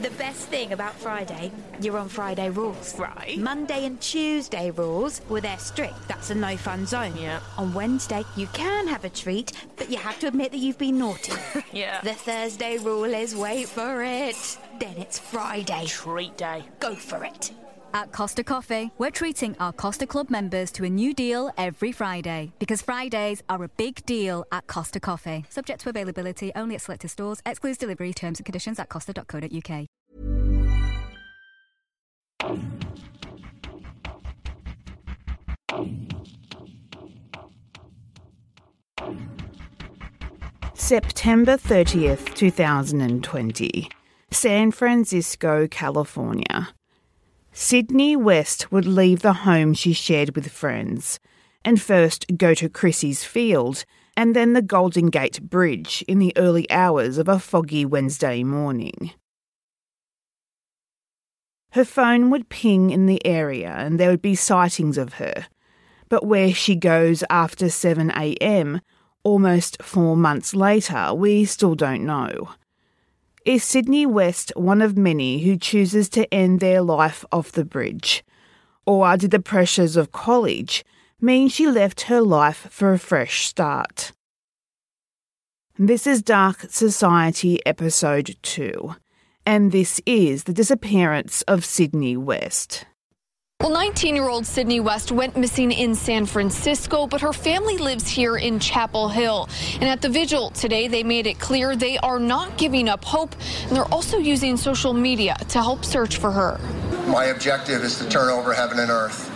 The best thing about Friday, you're on Friday rules. Right. Monday and Tuesday rules, well, they're strict. That's a no fun zone. Yeah. On Wednesday, you can have a treat, but you have to admit that you've been naughty. Yeah. The Thursday rule is wait for it. Then it's Friday. Treat day. Go for it. At Costa Coffee, we're treating our Costa Club members to a new deal every Friday because Fridays are a big deal at Costa Coffee. Subject to availability only at selected stores, excludes delivery, terms and conditions at costa.co.uk. September 30th, 2020. San Francisco, California. Sydney West would leave the home she shared with friends and first go to Crissy's Field and then the Golden Gate Bridge in the early hours of a foggy Wednesday morning. Her phone would ping in the area and there would be sightings of her, but where she goes after 7am, almost four months later, we still don't know. Is Sydney West one of many who chooses to end their life off the bridge? Or did the pressures of college mean she left her life for a fresh start? This is Dark Society Episode 2, and this is the disappearance of Sydney West. Well, 19 year old Sydney West went missing in San Francisco, but her family lives here in Chapel Hill. And at the vigil today, they made it clear they are not giving up hope, and they're also using social media to help search for her. My objective is to turn over heaven and earth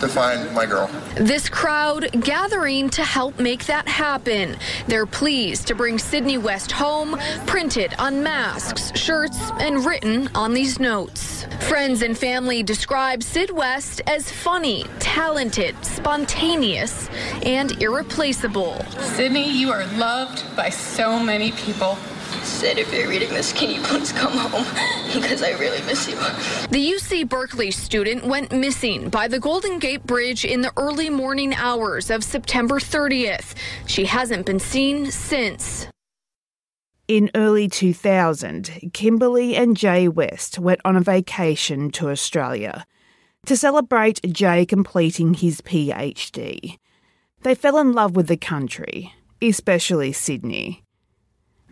to find my girl. This crowd gathering to help make that happen. They're pleased to bring Sydney West home, printed on masks, shirts, and written on these notes. Friends and family describe Sid West as funny, talented, spontaneous, and irreplaceable. Sydney, you are loved by so many people. Sid, if you're reading this, can you please come home? Because I really miss you. The UC Berkeley student went missing by the Golden Gate Bridge in the early morning hours of September 30th. She hasn't been seen since. In early 2000, Kimberly and Jay West went on a vacation to Australia to celebrate Jay completing his PhD. They fell in love with the country, especially Sydney.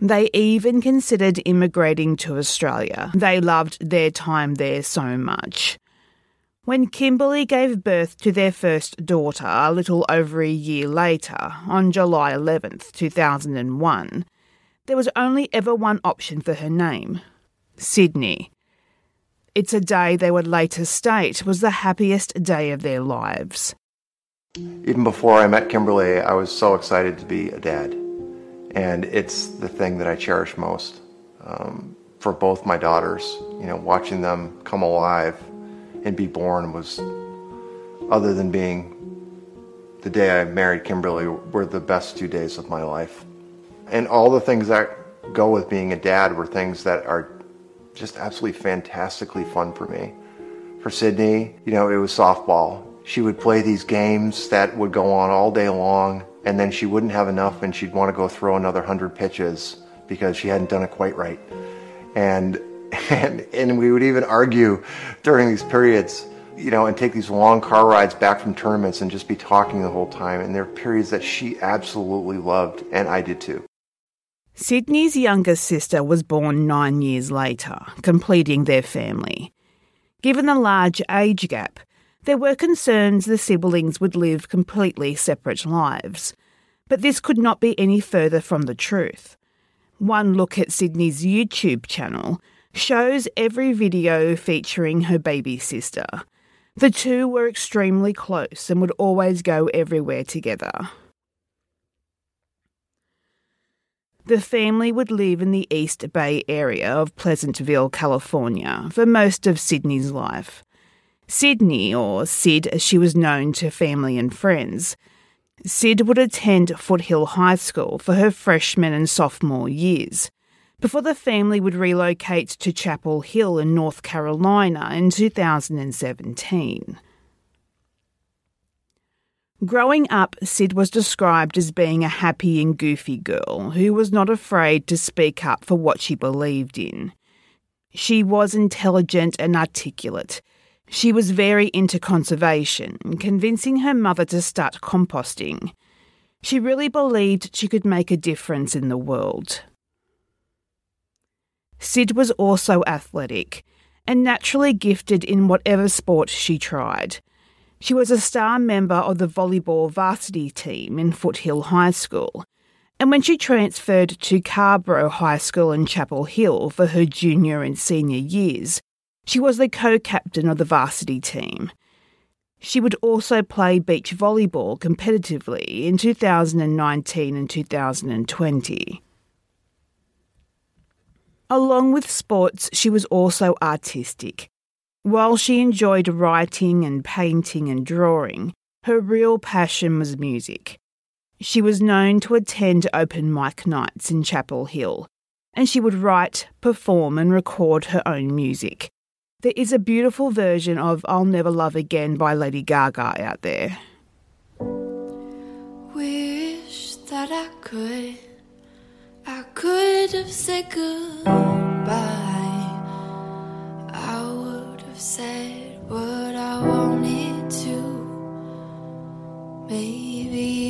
They even considered immigrating to Australia. They loved their time there so much. When Kimberly gave birth to their first daughter a little over a year later, on July 11th, 2001, there was only ever one option for her name Sydney. It's a day they would later state was the happiest day of their lives. Even before I met Kimberly, I was so excited to be a dad. And it's the thing that I cherish most. Um, for both my daughters, you know, watching them come alive and be born was, other than being the day I married Kimberly, were the best two days of my life. And all the things that go with being a dad were things that are just absolutely fantastically fun for me. For Sydney, you know, it was softball. She would play these games that would go on all day long, and then she wouldn't have enough and she'd want to go throw another 100 pitches because she hadn't done it quite right. And, and, and we would even argue during these periods, you know, and take these long car rides back from tournaments and just be talking the whole time. And there are periods that she absolutely loved, and I did too. Sydney's younger sister was born nine years later, completing their family. Given the large age gap, there were concerns the siblings would live completely separate lives. But this could not be any further from the truth. One look at Sydney's YouTube channel shows every video featuring her baby sister. The two were extremely close and would always go everywhere together. The family would live in the East Bay area of Pleasantville, California, for most of Sydney's life. Sydney, or Sid as she was known to family and friends, Sid would attend Foothill High School for her freshman and sophomore years, before the family would relocate to Chapel Hill in North Carolina in 2017. Growing up, Sid was described as being a happy and goofy girl who was not afraid to speak up for what she believed in. She was intelligent and articulate. She was very into conservation, convincing her mother to start composting. She really believed she could make a difference in the world. Sid was also athletic and naturally gifted in whatever sport she tried. She was a star member of the volleyball varsity team in Foothill High School, and when she transferred to Carrboro High School in Chapel Hill for her junior and senior years, she was the co captain of the varsity team. She would also play beach volleyball competitively in 2019 and 2020. Along with sports, she was also artistic. While she enjoyed writing and painting and drawing, her real passion was music. She was known to attend open mic nights in Chapel Hill, and she would write, perform, and record her own music. There is a beautiful version of I'll Never Love Again by Lady Gaga out there. Wish that I could I could have said goodbye. I would have said what I wanted to. Maybe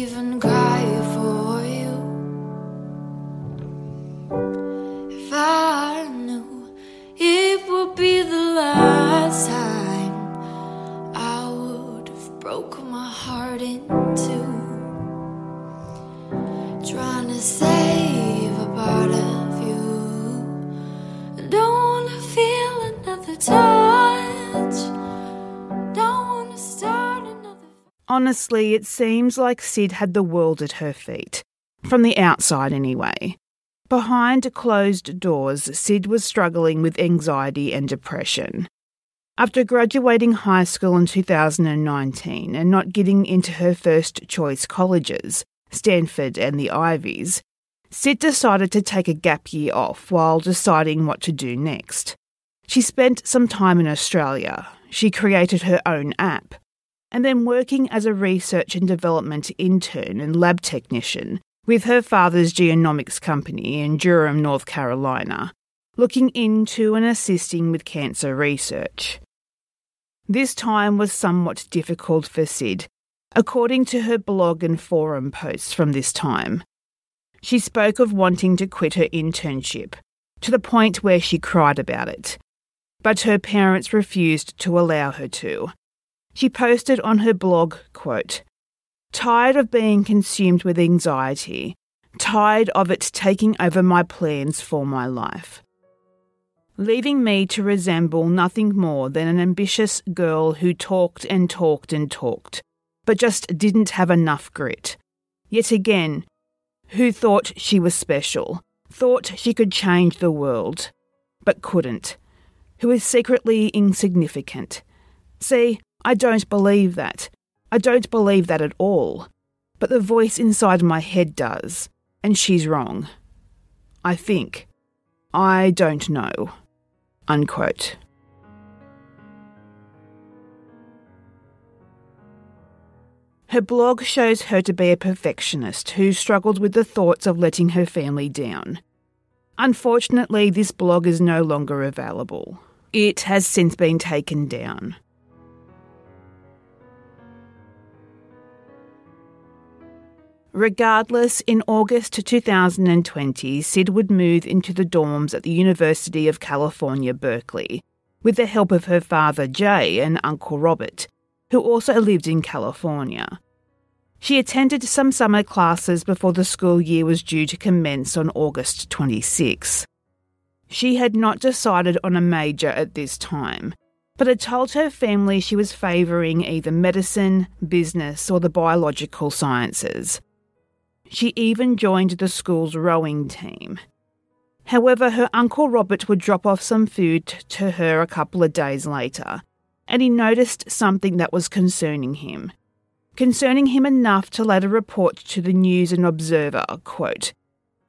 Honestly, it seems like Sid had the world at her feet. From the outside, anyway. Behind closed doors, Sid was struggling with anxiety and depression. After graduating high school in 2019 and not getting into her first choice colleges, Stanford and the Ivies, Sid decided to take a gap year off while deciding what to do next. She spent some time in Australia. She created her own app. And then working as a research and development intern and lab technician with her father's genomics company in Durham, North Carolina, looking into and assisting with cancer research. This time was somewhat difficult for Sid according to her blog and forum posts from this time. She spoke of wanting to quit her internship, to the point where she cried about it. But her parents refused to allow her to. She posted on her blog, quote, Tired of being consumed with anxiety, tired of it taking over my plans for my life. Leaving me to resemble nothing more than an ambitious girl who talked and talked and talked, but just didn't have enough grit. Yet again, who thought she was special, thought she could change the world, but couldn't, who is secretly insignificant. See, I don't believe that. I don't believe that at all. But the voice inside my head does, and she's wrong. I think. I don't know. Unquote. Her blog shows her to be a perfectionist who struggled with the thoughts of letting her family down. Unfortunately, this blog is no longer available. It has since been taken down. Regardless, in August 2020, Sid would move into the dorms at the University of California, Berkeley, with the help of her father Jay and Uncle Robert, who also lived in California. She attended some summer classes before the school year was due to commence on August 26. She had not decided on a major at this time, but had told her family she was favouring either medicine, business, or the biological sciences. She even joined the school's rowing team. However, her uncle Robert would drop off some food to her a couple of days later, and he noticed something that was concerning him. Concerning him enough to later report to the News and Observer, quote,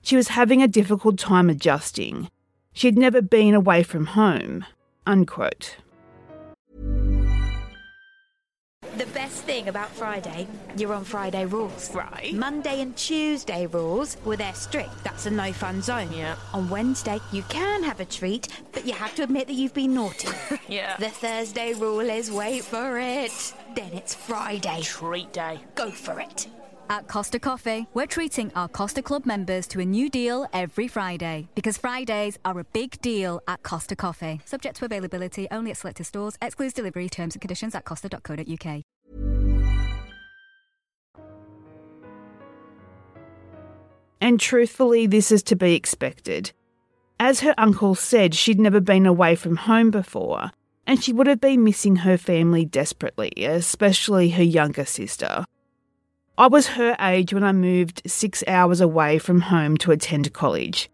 She was having a difficult time adjusting. She had never been away from home, unquote. The best thing about Friday, you're on Friday rules. Right. Monday and Tuesday rules, well, they're strict. That's a no fun zone. Yeah. On Wednesday, you can have a treat, but you have to admit that you've been naughty. Yeah. The Thursday rule is wait for it. Then it's Friday. Treat day. Go for it. At Costa Coffee, we're treating our Costa Club members to a new deal every Friday because Fridays are a big deal at Costa Coffee. Subject to availability only at selected stores, excludes delivery, terms and conditions at costa.co.uk. And truthfully, this is to be expected. As her uncle said, she'd never been away from home before, and she would have been missing her family desperately, especially her younger sister. I was her age when I moved six hours away from home to attend college.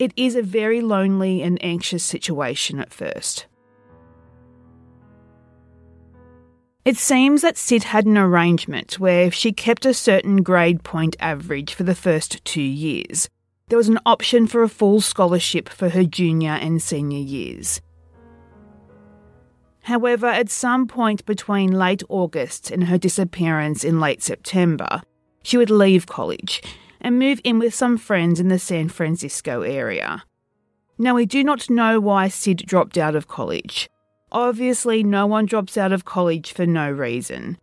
It is a very lonely and anxious situation at first. It seems that Sid had an arrangement where if she kept a certain grade point average for the first two years, there was an option for a full scholarship for her junior and senior years. However, at some point between late August and her disappearance in late September, she would leave college and move in with some friends in the San Francisco area. Now, we do not know why Sid dropped out of college. Obviously, no one drops out of college for no reason.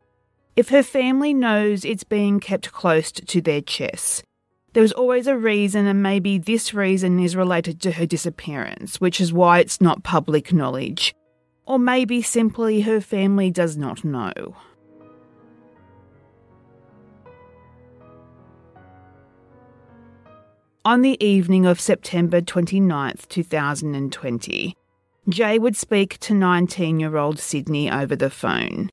If her family knows it's being kept close to their chests, there's always a reason, and maybe this reason is related to her disappearance, which is why it's not public knowledge. Or maybe simply her family does not know. On the evening of September 29th, 2020, Jay would speak to 19 year old Sydney over the phone.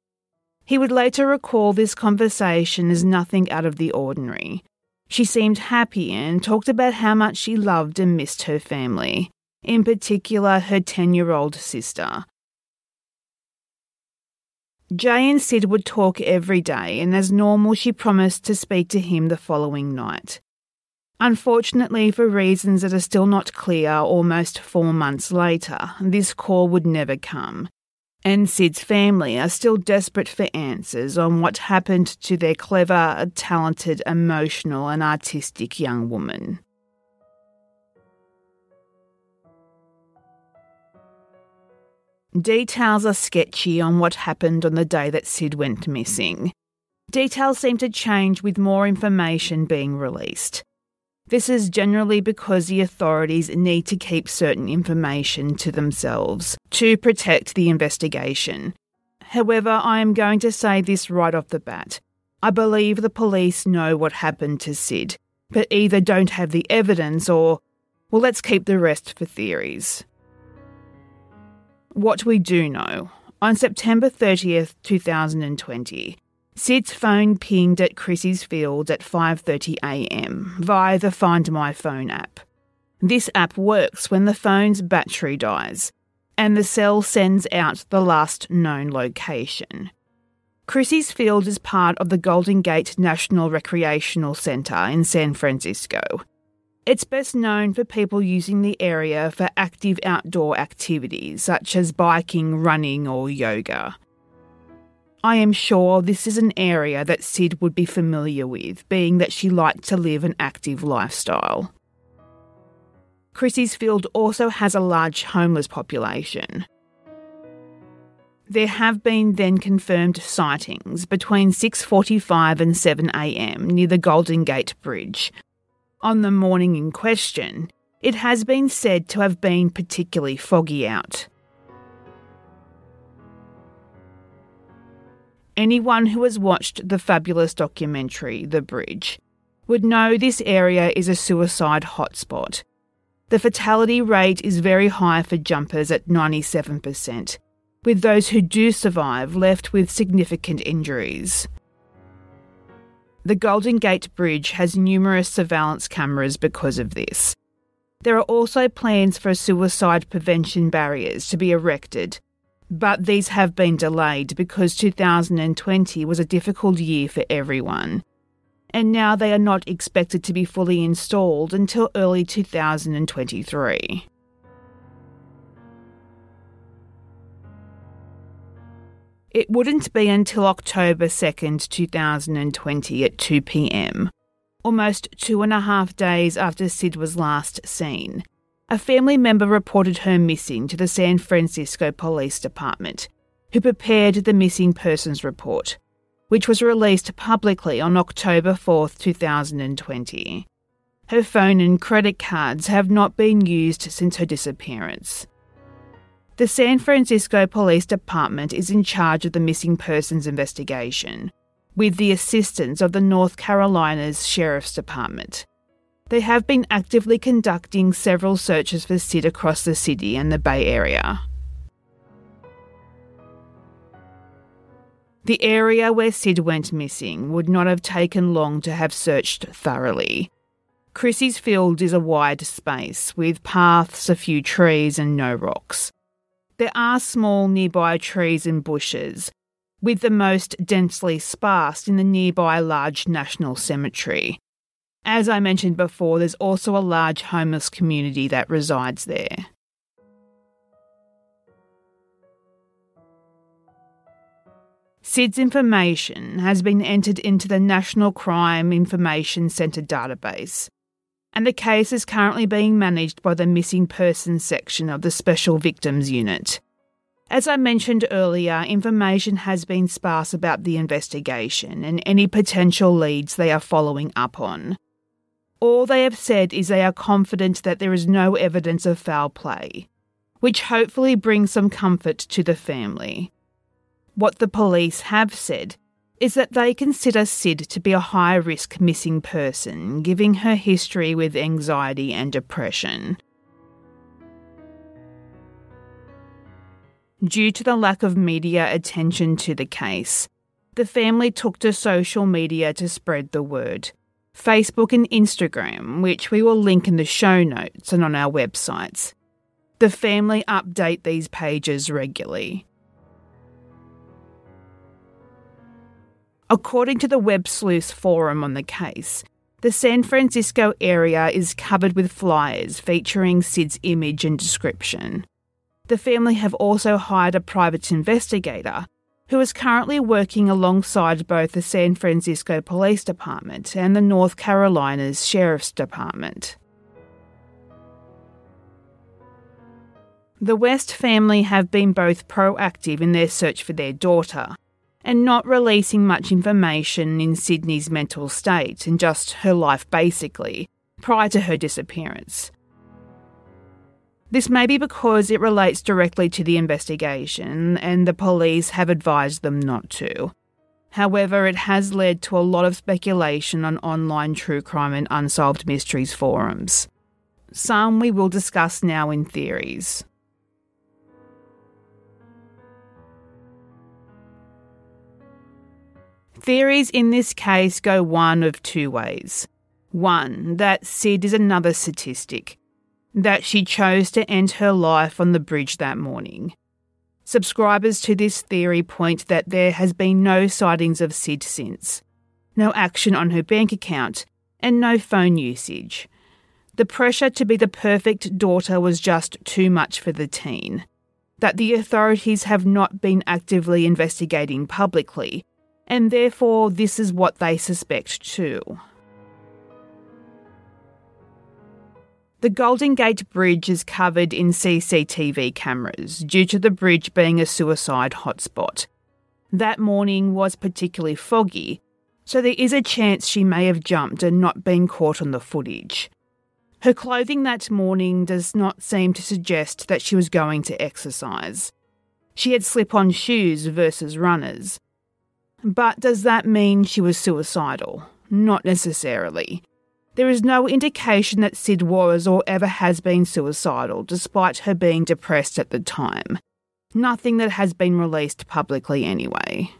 He would later recall this conversation as nothing out of the ordinary. She seemed happy and talked about how much she loved and missed her family, in particular her 10 year old sister. Jay and Sid would talk every day, and as normal, she promised to speak to him the following night. Unfortunately, for reasons that are still not clear almost four months later, this call would never come. And Sid's family are still desperate for answers on what happened to their clever, talented, emotional, and artistic young woman. Details are sketchy on what happened on the day that Sid went missing. Details seem to change with more information being released. This is generally because the authorities need to keep certain information to themselves to protect the investigation. However, I am going to say this right off the bat. I believe the police know what happened to Sid, but either don't have the evidence or, well, let's keep the rest for theories. What we do know on September 30th, 2020, Sid's phone pinged at Crissy's Field at 5:30 a.m. via the Find My Phone app. This app works when the phone's battery dies and the cell sends out the last known location. Crissy's Field is part of the Golden Gate National Recreational Centre in San Francisco. It's best known for people using the area for active outdoor activities such as biking, running, or yoga. I am sure this is an area that Sid would be familiar with, being that she liked to live an active lifestyle. Crissy's Field also has a large homeless population. There have been then confirmed sightings between 6:45 and 7 a.m. near the Golden Gate Bridge. On the morning in question, it has been said to have been particularly foggy out. Anyone who has watched the fabulous documentary, The Bridge, would know this area is a suicide hotspot. The fatality rate is very high for jumpers at 97%, with those who do survive left with significant injuries. The Golden Gate Bridge has numerous surveillance cameras because of this. There are also plans for suicide prevention barriers to be erected but these have been delayed because 2020 was a difficult year for everyone. And now they are not expected to be fully installed until early 2023. It wouldn't be until October 2nd, 2020 at 2 pm, almost two and a half days after Sid was last seen. A family member reported her missing to the San Francisco Police Department, who prepared the missing persons report, which was released publicly on October 4th, 2020. Her phone and credit cards have not been used since her disappearance. The San Francisco Police Department is in charge of the missing persons investigation, with the assistance of the North Carolina's Sheriff's Department. They have been actively conducting several searches for Sid across the city and the Bay Area. The area where Sid went missing would not have taken long to have searched thoroughly. Crissy's Field is a wide space with paths, a few trees, and no rocks. There are small nearby trees and bushes, with the most densely sparse in the nearby large national cemetery. As I mentioned before, there's also a large homeless community that resides there. Sid's information has been entered into the National Crime Information Centre database, and the case is currently being managed by the Missing Persons section of the Special Victims Unit. As I mentioned earlier, information has been sparse about the investigation and any potential leads they are following up on. All they have said is they are confident that there is no evidence of foul play, which hopefully brings some comfort to the family. What the police have said is that they consider Sid to be a high risk missing person, giving her history with anxiety and depression. Due to the lack of media attention to the case, the family took to social media to spread the word. Facebook and Instagram, which we will link in the show notes and on our websites. The family update these pages regularly. According to the Web Sleuth forum on the case, the San Francisco area is covered with flyers featuring Sid's image and description. The family have also hired a private investigator who is currently working alongside both the San Francisco Police Department and the North Carolina's Sheriff's Department. The West family have been both proactive in their search for their daughter and not releasing much information in Sydney's mental state and just her life basically prior to her disappearance. This may be because it relates directly to the investigation and the police have advised them not to. However, it has led to a lot of speculation on online true crime and unsolved mysteries forums. Some we will discuss now in theories. Theories in this case go one of two ways. One, that Sid is another statistic, that she chose to end her life on the bridge that morning. Subscribers to this theory point that there has been no sightings of Sid since, no action on her bank account, and no phone usage. The pressure to be the perfect daughter was just too much for the teen. That the authorities have not been actively investigating publicly and therefore this is what they suspect too. The Golden Gate Bridge is covered in CCTV cameras due to the bridge being a suicide hotspot. That morning was particularly foggy, so there is a chance she may have jumped and not been caught on the footage. Her clothing that morning does not seem to suggest that she was going to exercise. She had slip on shoes versus runners, but does that mean she was suicidal? Not necessarily. There is no indication that Sid was or ever has been suicidal, despite her being depressed at the time. Nothing that has been released publicly, anyway.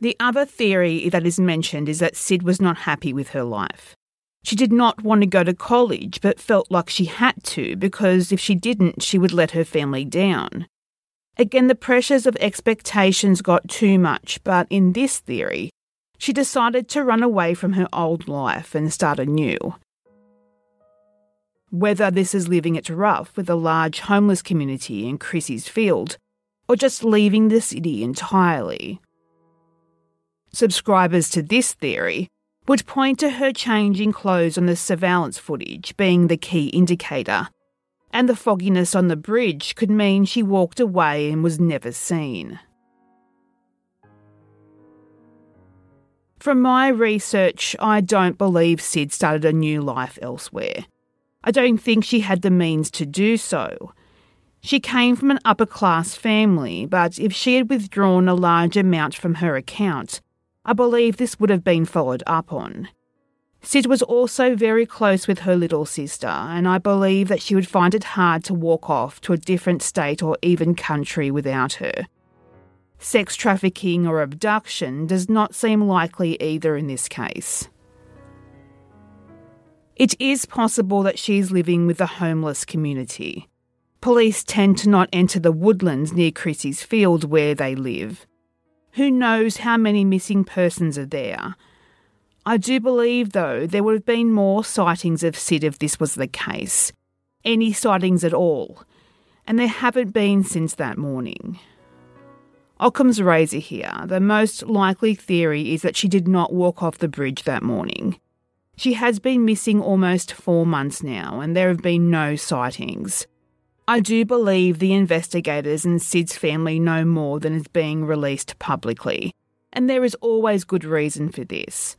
The other theory that is mentioned is that Sid was not happy with her life. She did not want to go to college, but felt like she had to because if she didn't, she would let her family down. Again, the pressures of expectations got too much, but in this theory, she decided to run away from her old life and start anew. whether this is living it rough with a large homeless community in Crissy's Field, or just leaving the city entirely. Subscribers to this theory would point to her changing clothes on the surveillance footage being the key indicator, and the fogginess on the bridge could mean she walked away and was never seen. From my research, I don't believe Sid started a new life elsewhere. I don't think she had the means to do so. She came from an upper class family, but if she had withdrawn a large amount from her account, I believe this would have been followed up on. Sid was also very close with her little sister, and I believe that she would find it hard to walk off to a different state or even country without her. Sex trafficking or abduction does not seem likely either in this case. It is possible that she's living with a homeless community. Police tend to not enter the woodlands near Crissy's field where they live. Who knows how many missing persons are there? I do believe, though, there would have been more sightings of Sid if this was the case. Any sightings at all. And there haven't been since that morning. Occam's razor here. The most likely theory is that she did not walk off the bridge that morning. She has been missing almost four months now, and there have been no sightings. I do believe the investigators and Sid's family know more than is being released publicly, and there is always good reason for this.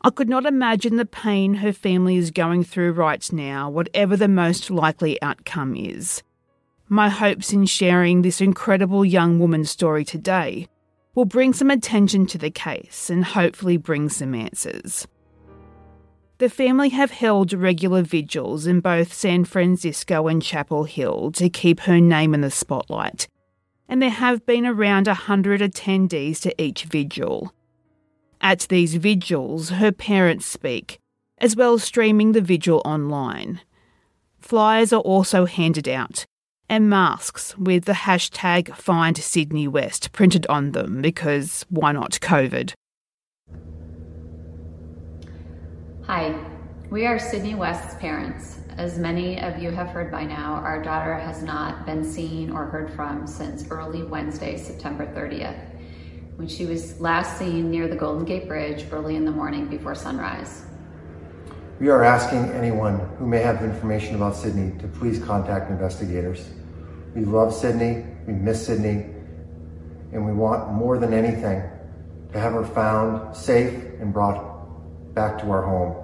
I could not imagine the pain her family is going through right now, whatever the most likely outcome is. My hopes in sharing this incredible young woman's story today will bring some attention to the case and hopefully bring some answers. The family have held regular vigils in both San Francisco and Chapel Hill to keep her name in the spotlight, and there have been around 100 attendees to each vigil. At these vigils, her parents speak, as well as streaming the vigil online. Flyers are also handed out, and masks with the hashtag Find Sydney West printed on them because why not COVID? Hi, we are Sydney West's parents. As many of you have heard by now, our daughter has not been seen or heard from since early Wednesday, September 30th, when she was last seen near the Golden Gate Bridge early in the morning before sunrise. We are asking anyone who may have information about Sydney to please contact investigators. We love Sydney, we miss Sydney, and we want more than anything to have her found safe and brought back to our home.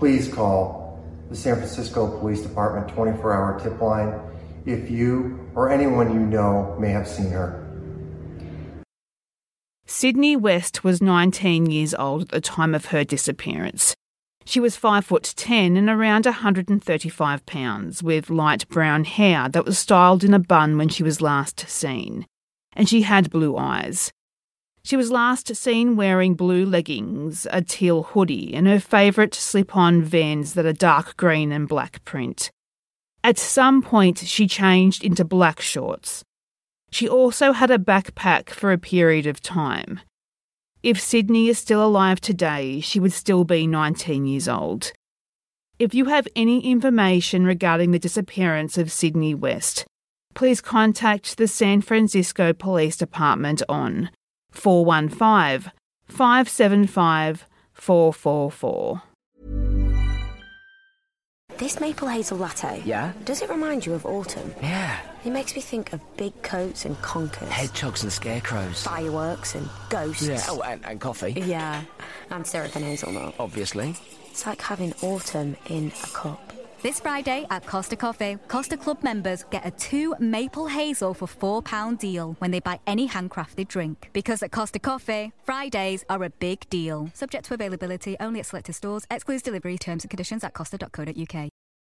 Please call the San Francisco Police Department 24 hour tip line if you or anyone you know may have seen her. Sydney West was 19 years old at the time of her disappearance. She was 5 foot 10 and around 135 pounds, with light brown hair that was styled in a bun when she was last seen. And she had blue eyes. She was last seen wearing blue leggings, a teal hoodie, and her favourite slip on vans that are dark green and black print. At some point, she changed into black shorts. She also had a backpack for a period of time. If Sydney is still alive today, she would still be 19 years old. If you have any information regarding the disappearance of Sydney West, please contact the San Francisco Police Department on 415 575 444. This maple hazel latte. Yeah? Does it remind you of autumn? Yeah. It makes me think of big coats and conkers. Hedgehogs and scarecrows. Fireworks and ghosts. Yeah. Oh, and, and coffee. Yeah. And syrup and hazelnut. Obviously. It's like having autumn in a cup. This Friday at Costa Coffee, Costa Club members get a two maple hazel for £4 deal when they buy any handcrafted drink. Because at Costa Coffee, Fridays are a big deal. Subject to availability only at selected stores, excludes delivery, terms and conditions at costa.co.uk.